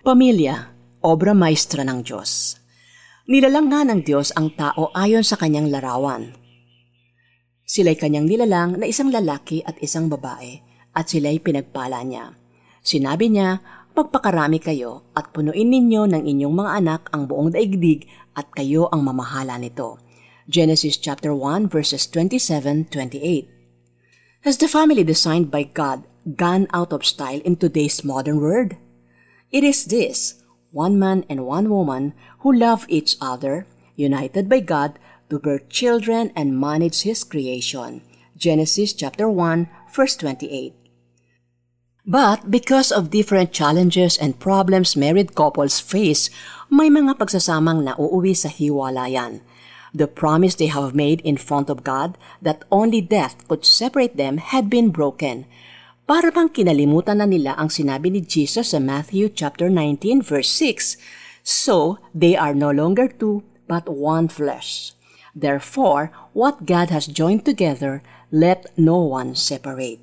Pamilya, obra maestra ng Diyos. Nilalang nga ng Diyos ang tao ayon sa kanyang larawan. Sila'y kanyang nilalang na isang lalaki at isang babae at sila'y pinagpala niya. Sinabi niya, Pagpakarami kayo at punuin ninyo ng inyong mga anak ang buong daigdig at kayo ang mamahala nito. Genesis chapter 1 verses 27-28 Has the family designed by God gone out of style in today's modern world? It is this one man and one woman who love each other, united by God to bear children and manage His creation. Genesis chapter 1, verse 28. But because of different challenges and problems married couples face, may mga pagsasamang nauuwi sa hiwalayan. The promise they have made in front of God that only death could separate them had been broken. Para bang kinalimutan na nila ang sinabi ni Jesus sa Matthew chapter 19 verse 6, So they are no longer two, but one flesh. Therefore, what God has joined together, let no one separate.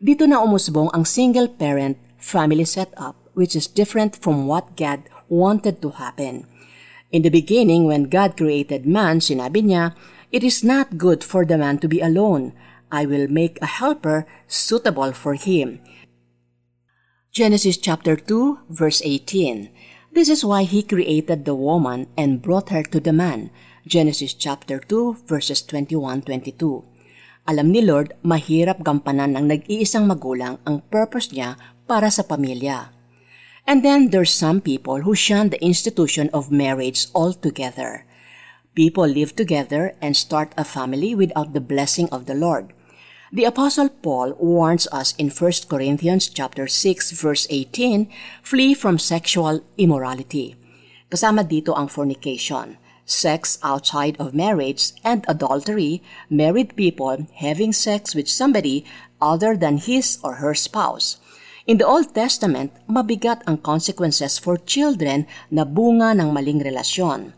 Dito na umusbong ang single-parent family setup which is different from what God wanted to happen. In the beginning, when God created man, sinabi niya, It is not good for the man to be alone. I will make a helper suitable for him. Genesis chapter 2, verse 18. This is why he created the woman and brought her to the man. Genesis chapter 2, verses 21-22. Alam ni Lord, mahirap gampanan ng nag-iisang magulang ang purpose niya para sa pamilya. And then there's some people who shun the institution of marriage altogether. People live together and start a family without the blessing of the Lord. The apostle Paul warns us in 1 Corinthians chapter 6 verse 18, flee from sexual immorality. Kasama dito ang fornication, sex outside of marriage, and adultery, married people having sex with somebody other than his or her spouse. In the Old Testament, mabigat ang consequences for children na bunga ng maling relasyon.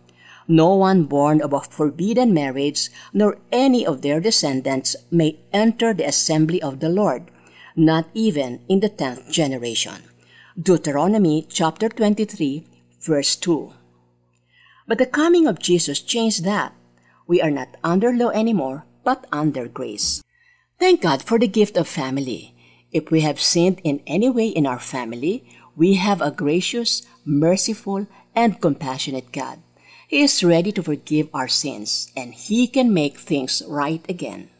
No one born of a forbidden marriage nor any of their descendants may enter the assembly of the Lord, not even in the tenth generation. Deuteronomy chapter 23, verse 2. But the coming of Jesus changed that. We are not under law anymore, but under grace. Thank God for the gift of family. If we have sinned in any way in our family, we have a gracious, merciful, and compassionate God. He is ready to forgive our sins, and He can make things right again.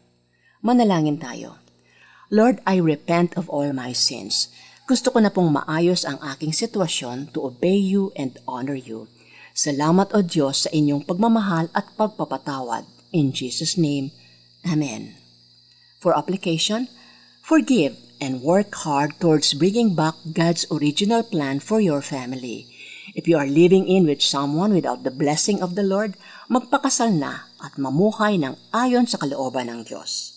Manalangin tayo. Lord, I repent of all my sins. Gusto ko na pong maayos ang aking sitwasyon to obey you and honor you. Salamat o Diyos sa inyong pagmamahal at pagpapatawad. In Jesus' name, Amen. For application, forgive and work hard towards bringing back God's original plan for your family. If you are living in with someone without the blessing of the Lord, magpakasal na at mamuhay ng ayon sa kalooban ng Diyos.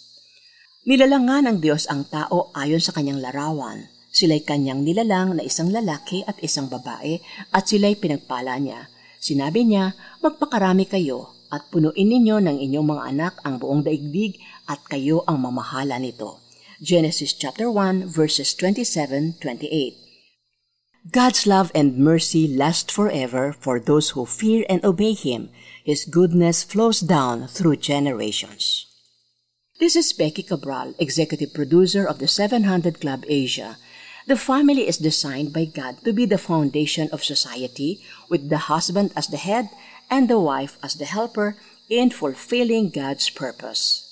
Nilalang nga ng Diyos ang tao ayon sa kanyang larawan. Sila'y kanyang nilalang na isang lalaki at isang babae at sila'y pinagpala niya. Sinabi niya, magpakarami kayo at punuin ninyo ng inyong mga anak ang buong daigdig at kayo ang mamahala nito. Genesis chapter 1 verses 27-28. God's love and mercy last forever for those who fear and obey Him. His goodness flows down through generations. This is Becky Cabral, executive producer of the 700 Club Asia. The family is designed by God to be the foundation of society, with the husband as the head and the wife as the helper in fulfilling God's purpose.